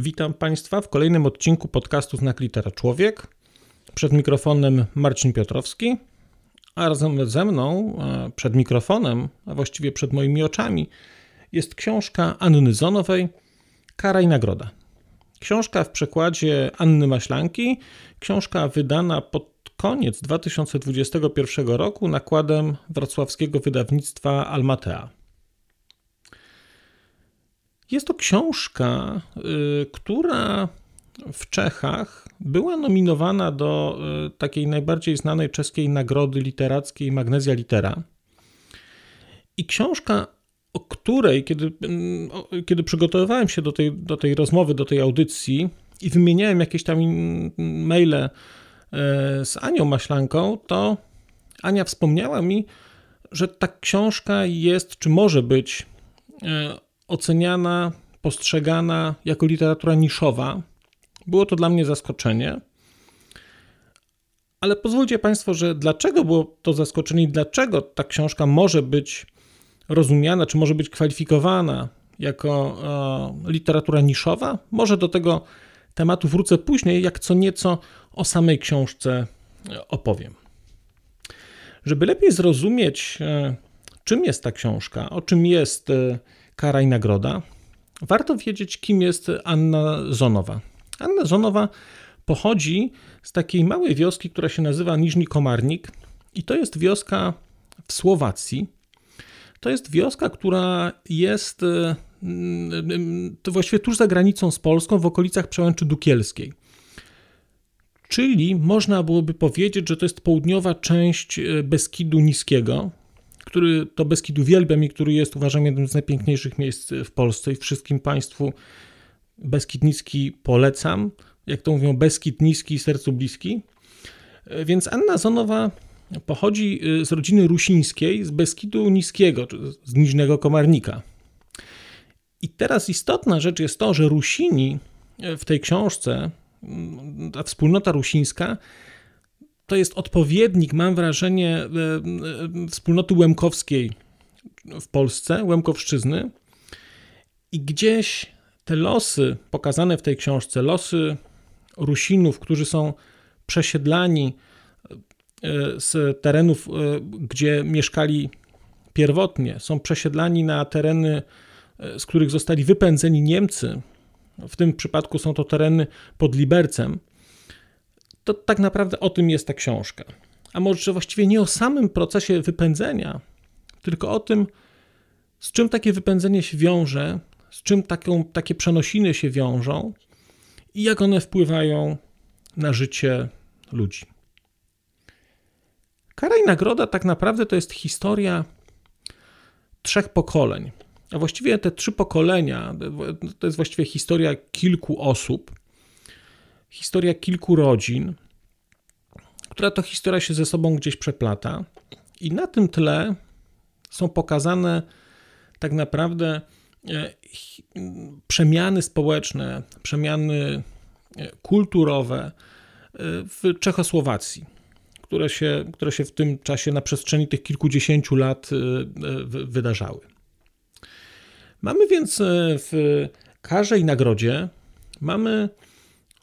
Witam Państwa w kolejnym odcinku podcastu Znak Litera Człowiek. Przed mikrofonem Marcin Piotrowski, a razem ze mną, e, przed mikrofonem, a właściwie przed moimi oczami, jest książka Anny Zonowej Kara i Nagroda. Książka w przekładzie Anny Maślanki, książka wydana pod koniec 2021 roku nakładem wrocławskiego wydawnictwa Almatea. Jest to książka, y, która w Czechach była nominowana do y, takiej najbardziej znanej czeskiej nagrody literackiej Magnesia Litera. I książka, o której, kiedy, mm, kiedy przygotowywałem się do tej, do tej rozmowy, do tej audycji i wymieniałem jakieś tam maile y, z Anią Maślanką, to Ania wspomniała mi, że ta książka jest, czy może być oceniana, postrzegana jako literatura niszowa. Było to dla mnie zaskoczenie. Ale pozwólcie Państwo, że dlaczego było to zaskoczenie i dlaczego ta książka może być rozumiana, czy może być kwalifikowana jako e, literatura niszowa? Może do tego tematu wrócę później, jak co nieco o samej książce e, opowiem. Żeby lepiej zrozumieć, e, czym jest ta książka, o czym jest e, kara i nagroda, warto wiedzieć, kim jest Anna Zonowa. Anna Zonowa pochodzi z takiej małej wioski, która się nazywa Niżni Komarnik i to jest wioska w Słowacji. To jest wioska, która jest mm, to właściwie tuż za granicą z Polską, w okolicach Przełęczy Dukielskiej. Czyli można byłoby powiedzieć, że to jest południowa część Beskidu Niskiego, który to Beskid uwielbiam i który jest uważam jednym z najpiękniejszych miejsc w Polsce i wszystkim Państwu Beskid Niski polecam. Jak to mówią, Beskid Niski, sercu bliski. Więc Anna Zonowa pochodzi y, z rodziny rusińskiej, z Beskidu Niskiego, z Niżnego Komarnika. I teraz istotna rzecz jest to, że Rusini w tej książce, ta wspólnota rusińska, to jest odpowiednik, mam wrażenie, e, e, wspólnoty łemkowskiej w Polsce, Łemkowszczyzny. I gdzieś te losy pokazane w tej książce, losy Rusinów, którzy są przesiedlani e, z terenów, gdzie mieszkali pierwotnie, są przesiedlani na tereny, z których zostali wypędzeni Niemcy. W tym przypadku są to tereny pod Libercem to tak naprawdę o tym jest ta książka. A może właściwie nie o samym procesie wypędzenia, tylko o tym, z czym takie wypędzenie się wiąże, z czym taką, takie przenosiny się wiążą i jak one wpływają na życie ludzi. Kara i nagroda tak naprawdę to jest historia trzech pokoleń. A właściwie te trzy pokolenia to jest właściwie historia kilku osób, historia kilku rodzin, która to historia się ze sobą gdzieś przeplata, i na tym tle są pokazane tak naprawdę e, przemiany społeczne, przemiany e, kulturowe e, w Czechosłowacji, które się, które się w tym czasie na przestrzeni tych kilkudziesięciu lat wydarzały. Mamy więc w karze i nagrodzie mamy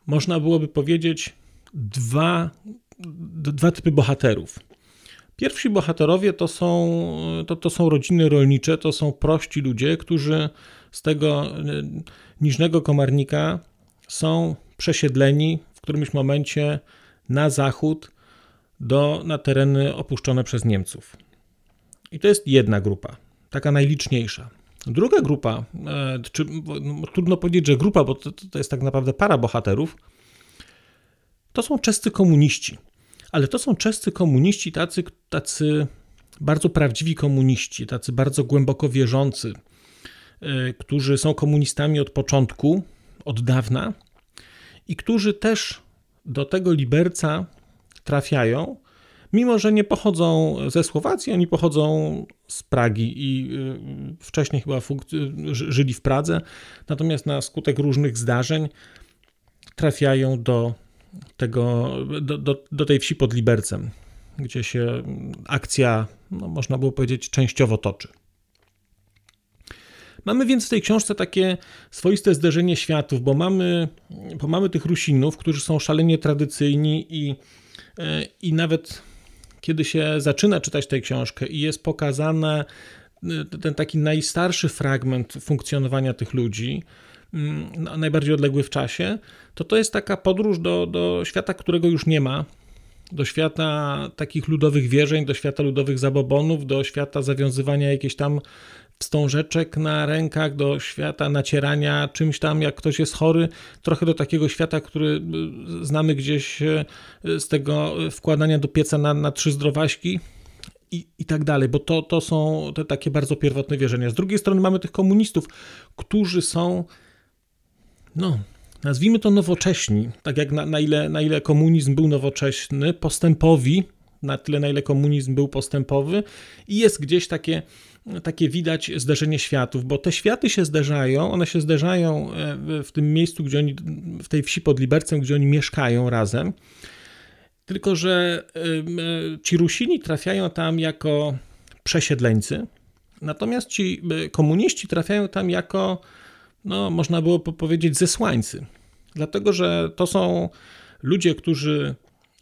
można byłoby powiedzieć, dwa, dwa typy bohaterów. Pierwsi bohaterowie to są, to, to są rodziny rolnicze, to są prości ludzie, którzy z tego e, niżnego komarnika są przesiedleni w którymś momencie na zachód do, na tereny opuszczone przez Niemców. I to jest jedna grupa, taka najliczniejsza. Druga grupa, e, czy no, trudno powiedzieć, że grupa, bo to, to jest tak naprawdę para bohaterów, to są czescy komuniści. Ale to są czescy komuniści, tacy, tacy bardzo prawdziwi komuniści, tacy bardzo głęboko wierzący, e, którzy są komunistami od początku, od dawna i którzy też do tego Liberca trafiają, mimo że nie pochodzą ze Słowacji, oni pochodzą z Pragi i y, wcześniej chyba żyli w Pradze, natomiast na skutek różnych zdarzeń trafiają do, tego, do, do, do tej wsi pod Libercem, gdzie się akcja, no, można było powiedzieć, częściowo toczy. Mamy więc w tej książce takie swoiste zderzenie światów, bo mamy, bo mamy tych Rusinów, którzy są szalenie tradycyjni i, e, i nawet kiedy się zaczyna czytać tę książkę i jest pokazane e, ten taki najstarszy fragment funkcjonowania tych ludzi, mm, najbardziej odległy w czasie, to to jest taka podróż do, do świata, którego już nie ma, do świata takich ludowych wierzeń, do świata ludowych zabobonów, do świata zawiązywania jakiejś tam wstążeczek na rękach, do świata nacierania czymś tam, jak ktoś jest chory, trochę do takiego świata, który y, znamy gdzieś y, z tego wkładania do pieca na, na trzy zdrowaśki. I, I tak dalej, bo to, to są te takie bardzo pierwotne wierzenia. Z drugiej strony mamy tych komunistów, którzy są, no, nazwijmy to nowocześni, tak jak na, na, ile, na ile komunizm był nowocześny, postępowi, na tyle na ile komunizm był postępowy i jest gdzieś takie takie widać zderzenie światów, bo te światy się zderzają, one się zderzają e, w tym miejscu, gdzie oni, w tej wsi pod Libercem, gdzie oni mieszkają razem. Tylko, że e, ci Rusini trafiają tam jako przesiedleńcy, natomiast ci e, komuniści trafiają tam jako, no, można było powiedzieć, zesłańcy. Dlatego, że to są ludzie, którzy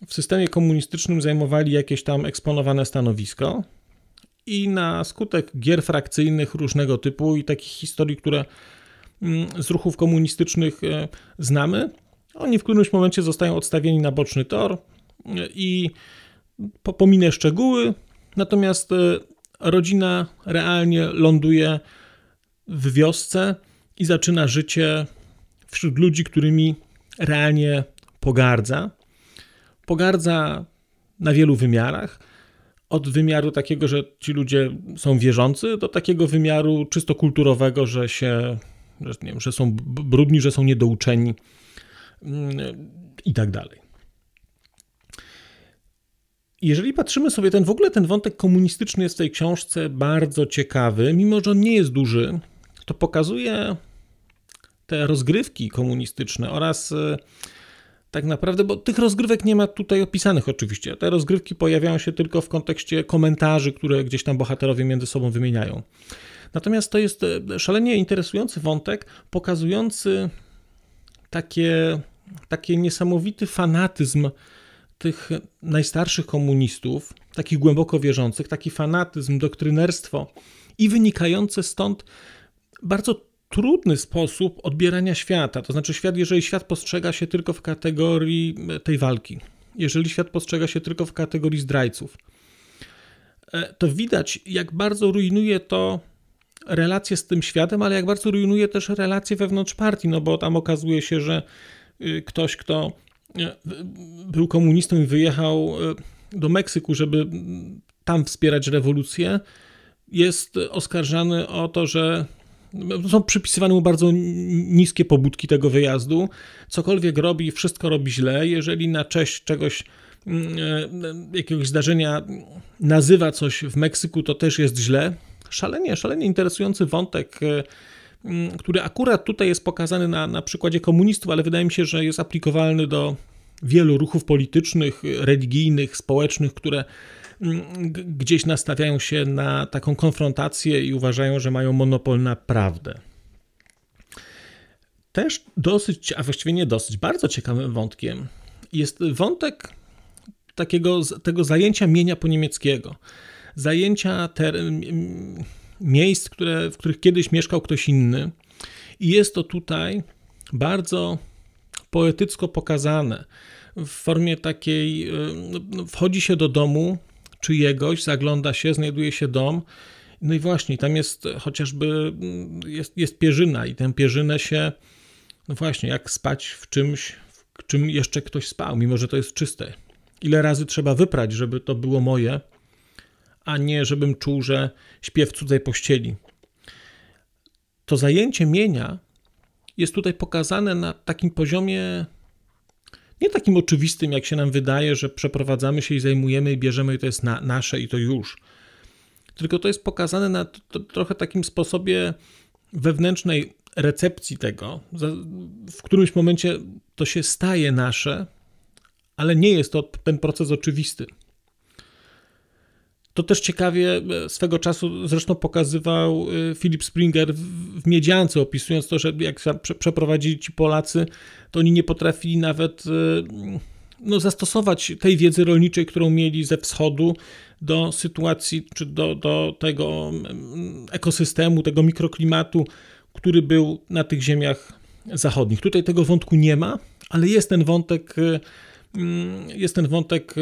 w systemie komunistycznym zajmowali jakieś tam eksponowane stanowisko, i na skutek gier frakcyjnych różnego typu i takich historii, które mm, z ruchów komunistycznych e, znamy, oni w którymś momencie zostają odstawieni na boczny tor e, i pominę szczegóły, natomiast e, rodzina realnie ląduje w wiosce i zaczyna życie wśród ludzi, którymi realnie pogardza. Pogardza na wielu wymiarach od wymiaru takiego, że ci ludzie są wierzący, do takiego wymiaru czysto kulturowego, że się, że, nie wiem, że są brudni, że są niedouczeni mm, i tak dalej. Jeżeli patrzymy sobie, ten w ogóle ten wątek komunistyczny jest w tej książce bardzo ciekawy, mimo że on nie jest duży, to pokazuje te rozgrywki komunistyczne oraz e, tak naprawdę, bo tych rozgrywek nie ma tutaj opisanych oczywiście. Te rozgrywki pojawiają się tylko w kontekście komentarzy, które gdzieś tam bohaterowie między sobą wymieniają. Natomiast to jest e, szalenie interesujący wątek, pokazujący takie, taki niesamowity fanatyzm tych najstarszych komunistów, takich głęboko wierzących, taki fanatyzm, doktrynerstwo i wynikające stąd bardzo trudny sposób odbierania świata. To znaczy, świat, jeżeli świat postrzega się tylko w kategorii e, tej walki, jeżeli świat postrzega się tylko w kategorii zdrajców, e, to widać, jak bardzo rujnuje to relacje z tym światem, ale jak bardzo rujnuje też relacje wewnątrz partii, no bo tam okazuje się, że y, ktoś, kto e, był komunistą i wyjechał do Meksyku, żeby tam wspierać rewolucję, jest oskarżany o to, że są przypisywane mu bardzo niskie pobudki tego wyjazdu. Cokolwiek robi, wszystko robi źle. Jeżeli na cześć czegoś, mm, e, jakiegoś zdarzenia nazywa coś w Meksyku, to też jest źle. Szalenie, szalenie interesujący wątek, e, mm, który akurat tutaj jest pokazany na, na przykładzie komunistów, ale wydaje mi się, że jest aplikowalny do wielu ruchów politycznych, religijnych, społecznych, które gdzieś nastawiają się na taką konfrontację i uważają, że mają monopol na prawdę. Też dosyć, a właściwie nie dosyć, bardzo ciekawym wątkiem jest wątek takiego tego zajęcia mienia po niemieckiego. Zajęcia ter, miejsc, które, w których kiedyś mieszkał ktoś inny. I jest to tutaj bardzo poetycko pokazane w formie takiej, no, wchodzi się do domu czyjegoś, zagląda się, znajduje się dom. No i właśnie, tam jest chociażby jest, jest pierzyna i tę pierzynę się, no właśnie, jak spać w czymś, w czym jeszcze ktoś spał, mimo że to jest czyste. Ile razy trzeba wyprać, żeby to było moje, a nie żebym czuł, że śpię w cudzej pościeli. To zajęcie mienia jest tutaj pokazane na takim poziomie nie takim oczywistym, jak się nam wydaje, że przeprowadzamy się i zajmujemy i bierzemy i to jest na, nasze i to już. Tylko to jest pokazane na trochę takim sposobie wewnętrznej recepcji tego. W którymś momencie to się staje nasze, ale nie jest to ten proces oczywisty. To też ciekawie e, swego czasu zresztą pokazywał e, Philip Springer w Miedziance, opisując to, że jak przeprowadzili ci Polacy, to oni nie potrafili nawet e, no, zastosować tej wiedzy rolniczej, którą mieli ze wschodu do sytuacji, czy do, do tego mm, ekosystemu, tego mikroklimatu, który był na tych ziemiach zachodnich. Tutaj tego wątku nie ma, ale jest ten wątek, mm, jest ten wątek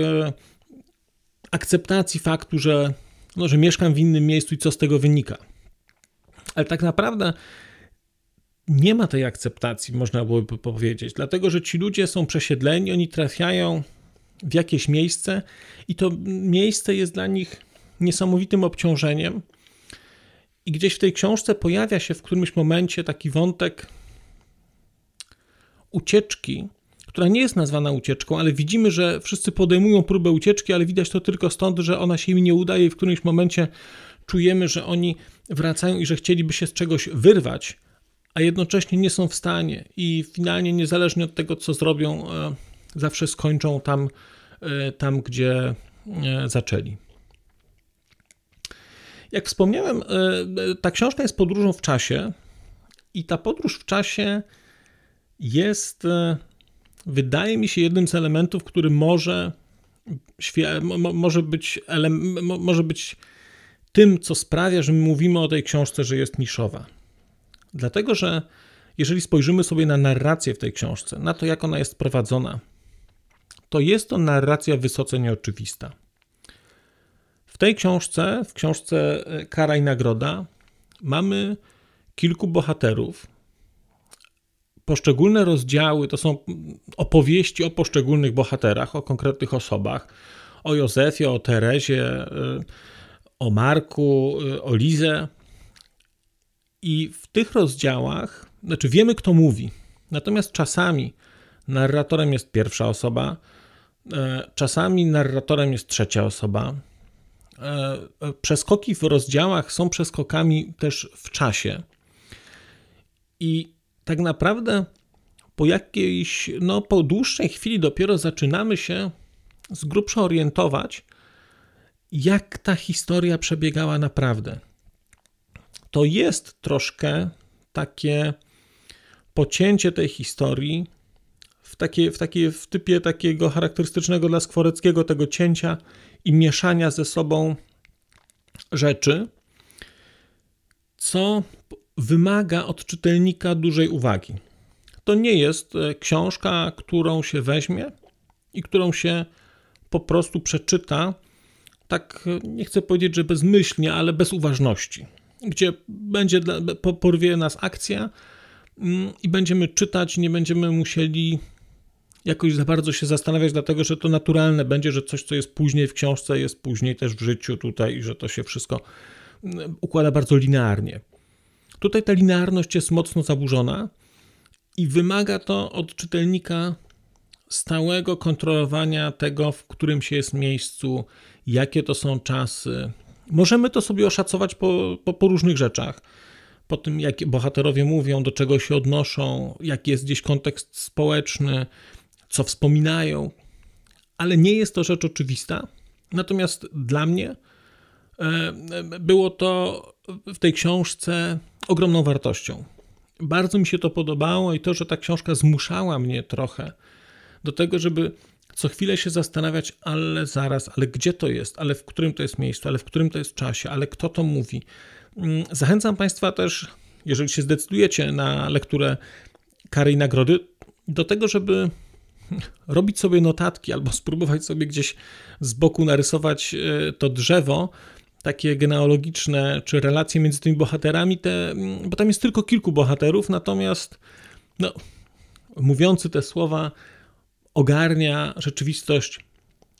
akceptacji faktu, że, no, że mieszkam w innym miejscu i co z tego wynika. Ale tak naprawdę nie ma tej akceptacji, można byłoby powiedzieć, dlatego że ci ludzie są przesiedleni, oni trafiają w jakieś miejsce i to miejsce jest dla nich niesamowitym obciążeniem. I gdzieś w tej książce pojawia się w którymś momencie taki wątek ucieczki która nie jest nazwana ucieczką, ale widzimy, że wszyscy podejmują próbę ucieczki, ale widać to tylko stąd, że ona się im nie udaje i w którymś momencie czujemy, że oni wracają i że chcieliby się z czegoś wyrwać, a jednocześnie nie są w stanie i finalnie niezależnie od tego, co zrobią, e, zawsze skończą tam, e, tam gdzie e, zaczęli. Jak wspomniałem, ta książka jest podróżą w czasie i ta podróż w czasie jest wydaje mi się jednym z elementów, który może, może, być, może być tym, co sprawia, że my mówimy o tej książce, że jest niszowa. Dlatego, że jeżeli spojrzymy sobie na narrację w tej książce, na to, jak ona jest prowadzona, to jest to narracja wysoce nieoczywista. W tej książce, w książce Kara i Nagroda, mamy kilku bohaterów, poszczególne rozdziały to są opowieści o poszczególnych bohaterach, o konkretnych osobach, o Józefie, o Terezie, y, o Marku, y, o Lize. I w tych rozdziałach, znaczy wiemy, kto mówi, natomiast czasami narratorem jest pierwsza osoba, y, czasami narratorem jest trzecia osoba. Przeskoki w rozdziałach są przeskokami też w czasie. I tak naprawdę po jakiejś, no po dłuższej chwili dopiero zaczynamy się z grubsza orientować, jak ta historia przebiegała naprawdę. To jest troszkę takie pocięcie tej historii w, takie, w, takie, w typie takiego charakterystycznego dla Skworeckiego, tego cięcia i mieszania ze sobą rzeczy, co wymaga od czytelnika dużej uwagi. To nie jest e, książka, którą się weźmie i którą się po prostu przeczyta, tak e, nie chcę powiedzieć, że bezmyślnie, ale bez uważności, gdzie będzie porwie nas akcja mm, i będziemy czytać, nie będziemy musieli jakoś za bardzo się zastanawiać, dlatego że to naturalne będzie, że coś, co jest później w książce, jest później też w życiu tutaj i że to się wszystko mm, układa bardzo linearnie. Tutaj ta linearność jest mocno zaburzona i wymaga to od czytelnika stałego kontrolowania tego, w którym się jest miejscu, jakie to są czasy. Możemy to sobie oszacować po, po, po różnych rzeczach. Po tym, jak bohaterowie mówią, do czego się odnoszą, jaki jest gdzieś kontekst społeczny, co wspominają, ale nie jest to rzecz oczywista. Natomiast dla mnie e, było to w tej książce ogromną wartością. Bardzo mi się to podobało i to, że ta książka zmuszała mnie trochę do tego, żeby co chwilę się zastanawiać, ale zaraz, ale gdzie to jest, ale w którym to jest miejscu, ale w którym to jest czasie, ale kto to mówi. Mm, zachęcam Państwa też, jeżeli się zdecydujecie na lekturę Kary i Nagrody, do tego, żeby robić sobie notatki albo spróbować sobie gdzieś z boku narysować e, to drzewo, takie genealogiczne, czy relacje między tymi bohaterami, te, bo tam jest tylko kilku bohaterów, natomiast no, mówiący te słowa ogarnia rzeczywistość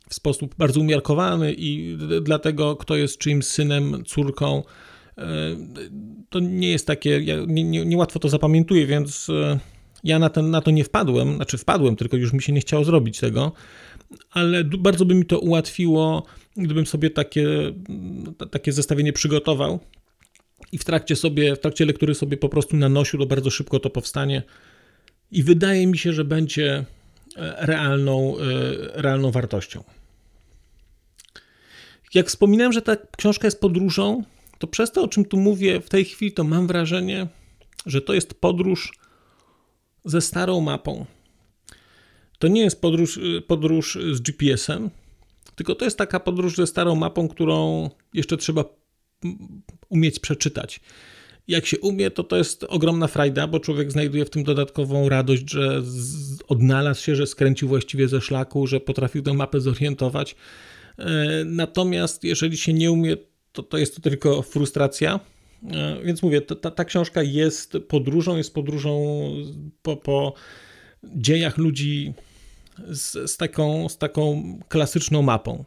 w sposób bardzo umiarkowany i dlatego kto jest czyimś synem, córką, e, to nie jest takie, nie, nie, niełatwo to zapamiętuję, więc e, Ja na, ten, na to nie wpadłem, znaczy wpadłem, tylko już mi się nie chciało zrobić tego, ale bardzo by mi to ułatwiło, gdybym sobie takie, takie zestawienie przygotował i w trakcie sobie, w trakcie lektury sobie po prostu nanosił, to bardzo szybko to powstanie i wydaje mi się, że będzie e, realną, e, realną wartością. Jak wspominałem, że ta książka jest podróżą, to przez to, o czym tu mówię w tej chwili, to mam wrażenie, że to jest podróż ze starą mapą. To nie jest podróż, podróż z GPS-em, tylko to jest taka podróż ze starą mapą, którą jeszcze trzeba umieć przeczytać. Jak się umie, to to jest ogromna frajda, bo człowiek znajduje w tym dodatkową radość, że odnalazł się, że skręcił właściwie ze szlaku, że potrafił tę mapę zorientować. E, natomiast jeżeli się nie umie, to, to jest to tylko frustracja. E, więc mówię, ta, ta książka jest podróżą, jest podróżą po, po dziejach ludzi z, z, taką, z taką klasyczną mapą.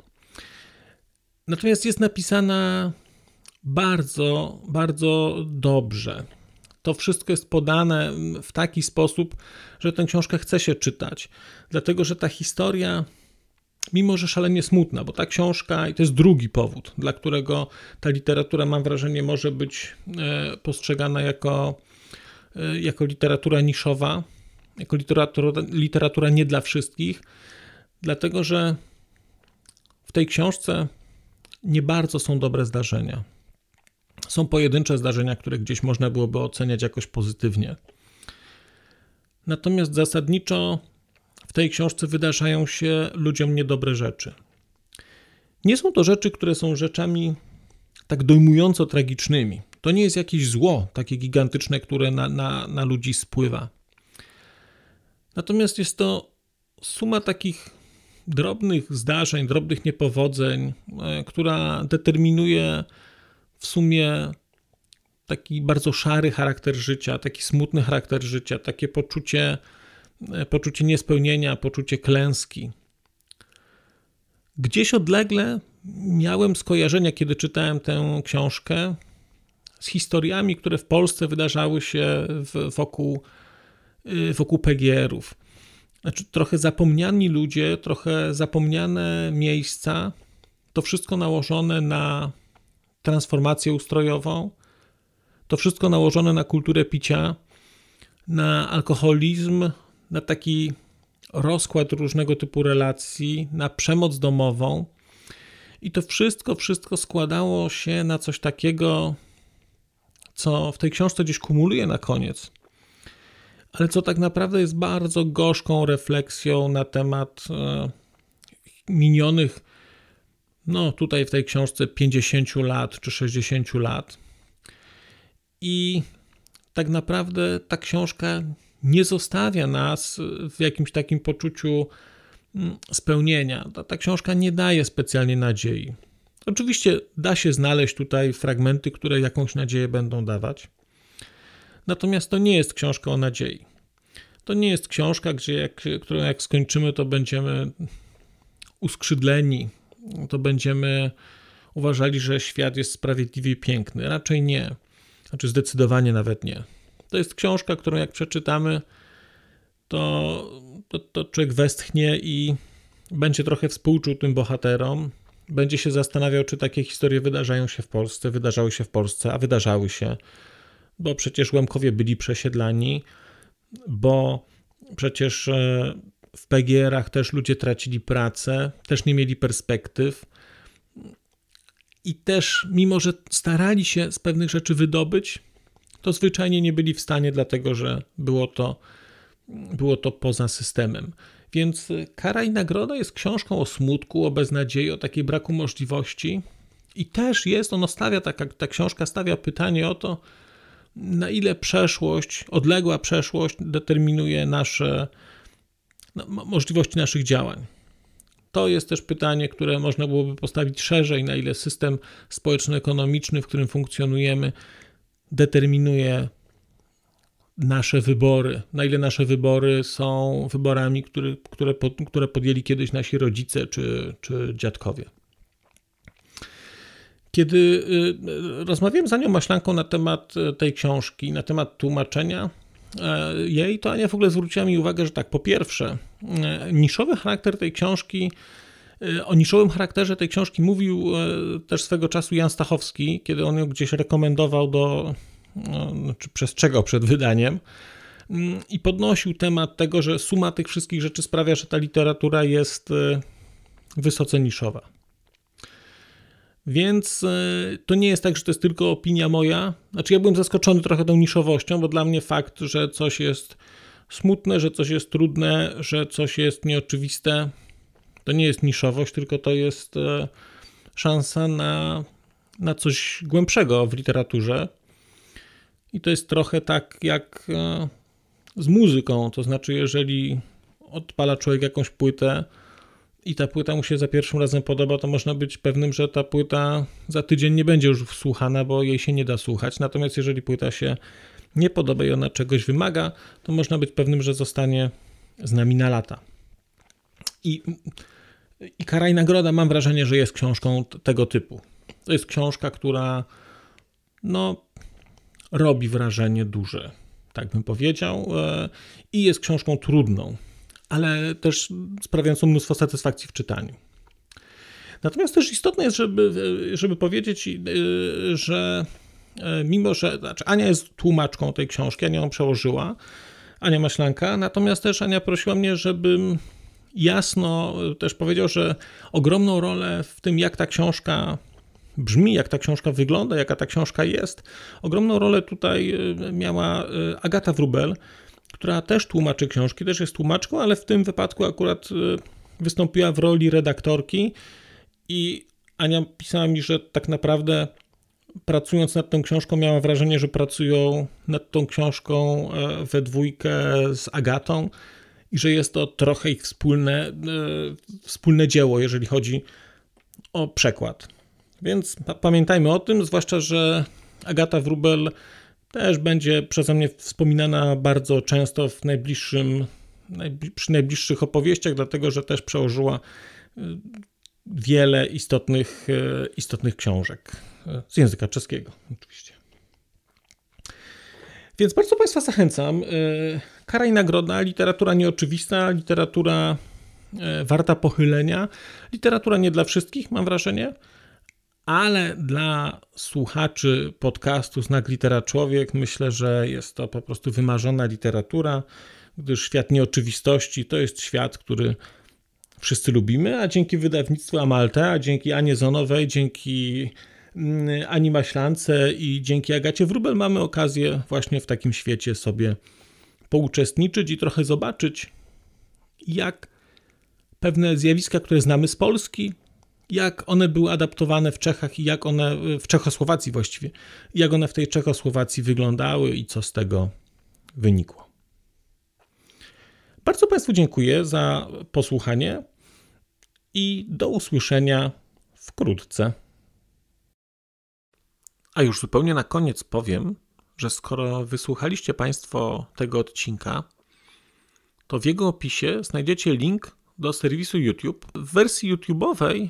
Natomiast jest napisana bardzo, bardzo dobrze. To wszystko jest podane w taki sposób, że tę książkę chce się czytać, dlatego że ta historia, mimo że szalenie smutna, bo ta książka, i to jest drugi powód, dla którego ta literatura, mam wrażenie, może być e, postrzegana jako, e, jako literatura niszowa, jako literatura, literatura nie dla wszystkich, dlatego że w tej książce nie bardzo są dobre zdarzenia. Są pojedyncze zdarzenia, które gdzieś można byłoby oceniać jakoś pozytywnie. Natomiast zasadniczo w tej książce wydarzają się ludziom niedobre rzeczy. Nie są to rzeczy, które są rzeczami tak dojmująco tragicznymi. To nie jest jakieś zło takie gigantyczne, które na, na, na ludzi spływa. Natomiast jest to suma takich drobnych zdarzeń, drobnych niepowodzeń, e, która determinuje w sumie taki bardzo szary charakter życia, taki smutny charakter życia, takie poczucie, e, poczucie niespełnienia, poczucie klęski. Gdzieś odlegle miałem skojarzenia, kiedy czytałem tę książkę, z historiami, które w Polsce wydarzały się wokół, wokół PGR-ów. Znaczy, trochę zapomniani ludzie, trochę zapomniane miejsca, to wszystko nałożone na transformację ustrojową, to wszystko nałożone na kulturę picia, na alkoholizm, na taki rozkład różnego typu relacji, na przemoc domową. I to wszystko, wszystko składało się na coś takiego, co w tej książce gdzieś kumuluje na koniec, ale co tak naprawdę jest bardzo gorzką refleksją na temat e, minionych no tutaj w tej książce 50 lat czy 60 lat. I tak naprawdę ta książka nie zostawia nas w jakimś takim poczuciu mm, spełnienia. Ta, ta książka nie daje specjalnie nadziei. Oczywiście da się znaleźć tutaj fragmenty, które jakąś nadzieję będą dawać. Natomiast to nie jest książka o nadziei. To nie jest książka, gdzie jak, którą jak skończymy, to będziemy uskrzydleni, to będziemy uważali, że świat jest sprawiedliwy i piękny. Raczej nie. Znaczy, zdecydowanie nawet nie. To jest książka, którą jak przeczytamy, to, to, to człowiek westchnie i będzie trochę współczuł tym bohaterom. Będzie się zastanawiał, czy takie historie wydarzają się w Polsce, wydarzały się w Polsce, a wydarzały się, bo przecież Łemkowie byli przesiedlani, bo przecież e, w PGR-ach też ludzie tracili pracę, też nie mieli perspektyw. I też, mimo że starali się z pewnych rzeczy wydobyć, to zwyczajnie nie byli w stanie, dlatego że było to, było to poza systemem. Więc Kara i Nagroda jest książką o smutku, o beznadziei, o takiej braku możliwości. I też jest, ono stawia, taka, ta książka stawia pytanie o to, na ile przeszłość, odległa przeszłość determinuje nasze, no, możliwości naszych działań. To jest też pytanie, które można byłoby postawić szerzej, na ile system społeczno-ekonomiczny, w którym funkcjonujemy, determinuje nasze wybory, na ile nasze wybory są wyborami, które, które, podjęli kiedyś nasi rodzice czy, czy dziadkowie. Kiedy y, rozmawiałem z Anią Maślanką na temat tej książki, na temat tłumaczenia, e, jej, to Ania w ogóle zwróciła mi uwagę, że tak, po pierwsze, e, niszowy charakter tej książki, o niszowym charakterze tej książki mówił też swego czasu Jan Stachowski, kiedy on ją gdzieś rekomendował do, no, czy przestrzegał przed wydaniem mm, i podnosił temat tego, że suma tych wszystkich rzeczy sprawia, że ta literatura jest wysoce niszowa. Więc e, to nie jest tak, że to jest tylko opinia moja. Znaczy, ja byłem zaskoczony trochę tą niszowością, bo dla mnie fakt, że coś jest smutne, że coś jest trudne, że coś jest nieoczywiste, to nie jest niszowość, tylko to jest e, szansa na, na coś głębszego w literaturze. I to jest trochę tak jak e, z muzyką. To znaczy, jeżeli odpala człowiek jakąś płytę, i ta płyta mu się za pierwszym razem podoba, to można być pewnym, że ta płyta za tydzień nie będzie już słuchana, bo jej się nie da słuchać. Natomiast jeżeli płyta się nie podoba i ona czegoś wymaga, to można być pewnym, że zostanie z nami na lata. I, i Kara i Nagroda mam wrażenie, że jest książką tego typu. To jest książka, która no, robi wrażenie duże, tak bym powiedział, e, i jest książką trudną ale też sprawiającą mnóstwo satysfakcji w czytaniu. Natomiast też istotne jest, żeby, żeby powiedzieć, y, że y, mimo, że znaczy Ania jest tłumaczką tej książki, Ania ją przełożyła, Ania Maślanka, natomiast też Ania prosiła mnie, żebym jasno też powiedział, że ogromną rolę w tym, jak ta książka brzmi, jak ta książka wygląda, jaka ta książka jest, ogromną rolę tutaj y, miała Agata Wrubel, która też tłumaczy książki, też jest tłumaczką, ale w tym wypadku akurat y, wystąpiła w roli redaktorki i Ania pisała mi, że tak naprawdę pracując nad tą książką miała wrażenie, że pracują nad tą książką e, we dwójkę z Agatą i że jest to trochę ich wspólne, e, wspólne dzieło, jeżeli chodzi o przekład. Więc pamiętajmy o tym, zwłaszcza, że Agata Wrubel też będzie przeze mnie wspominana bardzo często w najbliższym, przy najbliższych opowieściach, dlatego że też przełożyła y, wiele istotnych, y, istotnych książek y, z języka czeskiego, oczywiście. Więc bardzo Państwa zachęcam. Kara i nagroda, literatura nieoczywista, literatura warta pochylenia, literatura nie dla wszystkich, mam wrażenie ale dla słuchaczy podcastu Znak Litera Człowiek myślę, że jest to po prostu wymarzona literatura, gdyż świat nieoczywistości to jest świat, który wszyscy lubimy, a dzięki wydawnictwu Amalte, a dzięki Anie Zonowej, dzięki mm, Ani Maślance i dzięki Agacie Wrubel mamy okazję właśnie w takim świecie sobie pouczestniczyć i trochę zobaczyć, jak pewne zjawiska, które znamy z Polski, jak one były adaptowane w Czechach i jak one w Czechosłowacji właściwie, jak one w tej Czechosłowacji wyglądały i co z tego wynikło. Bardzo Państwu dziękuję za posłuchanie i do usłyszenia wkrótce. A już zupełnie na koniec powiem, że skoro wysłuchaliście Państwo tego odcinka, to w jego opisie znajdziecie link do serwisu YouTube. W wersji YouTube'owej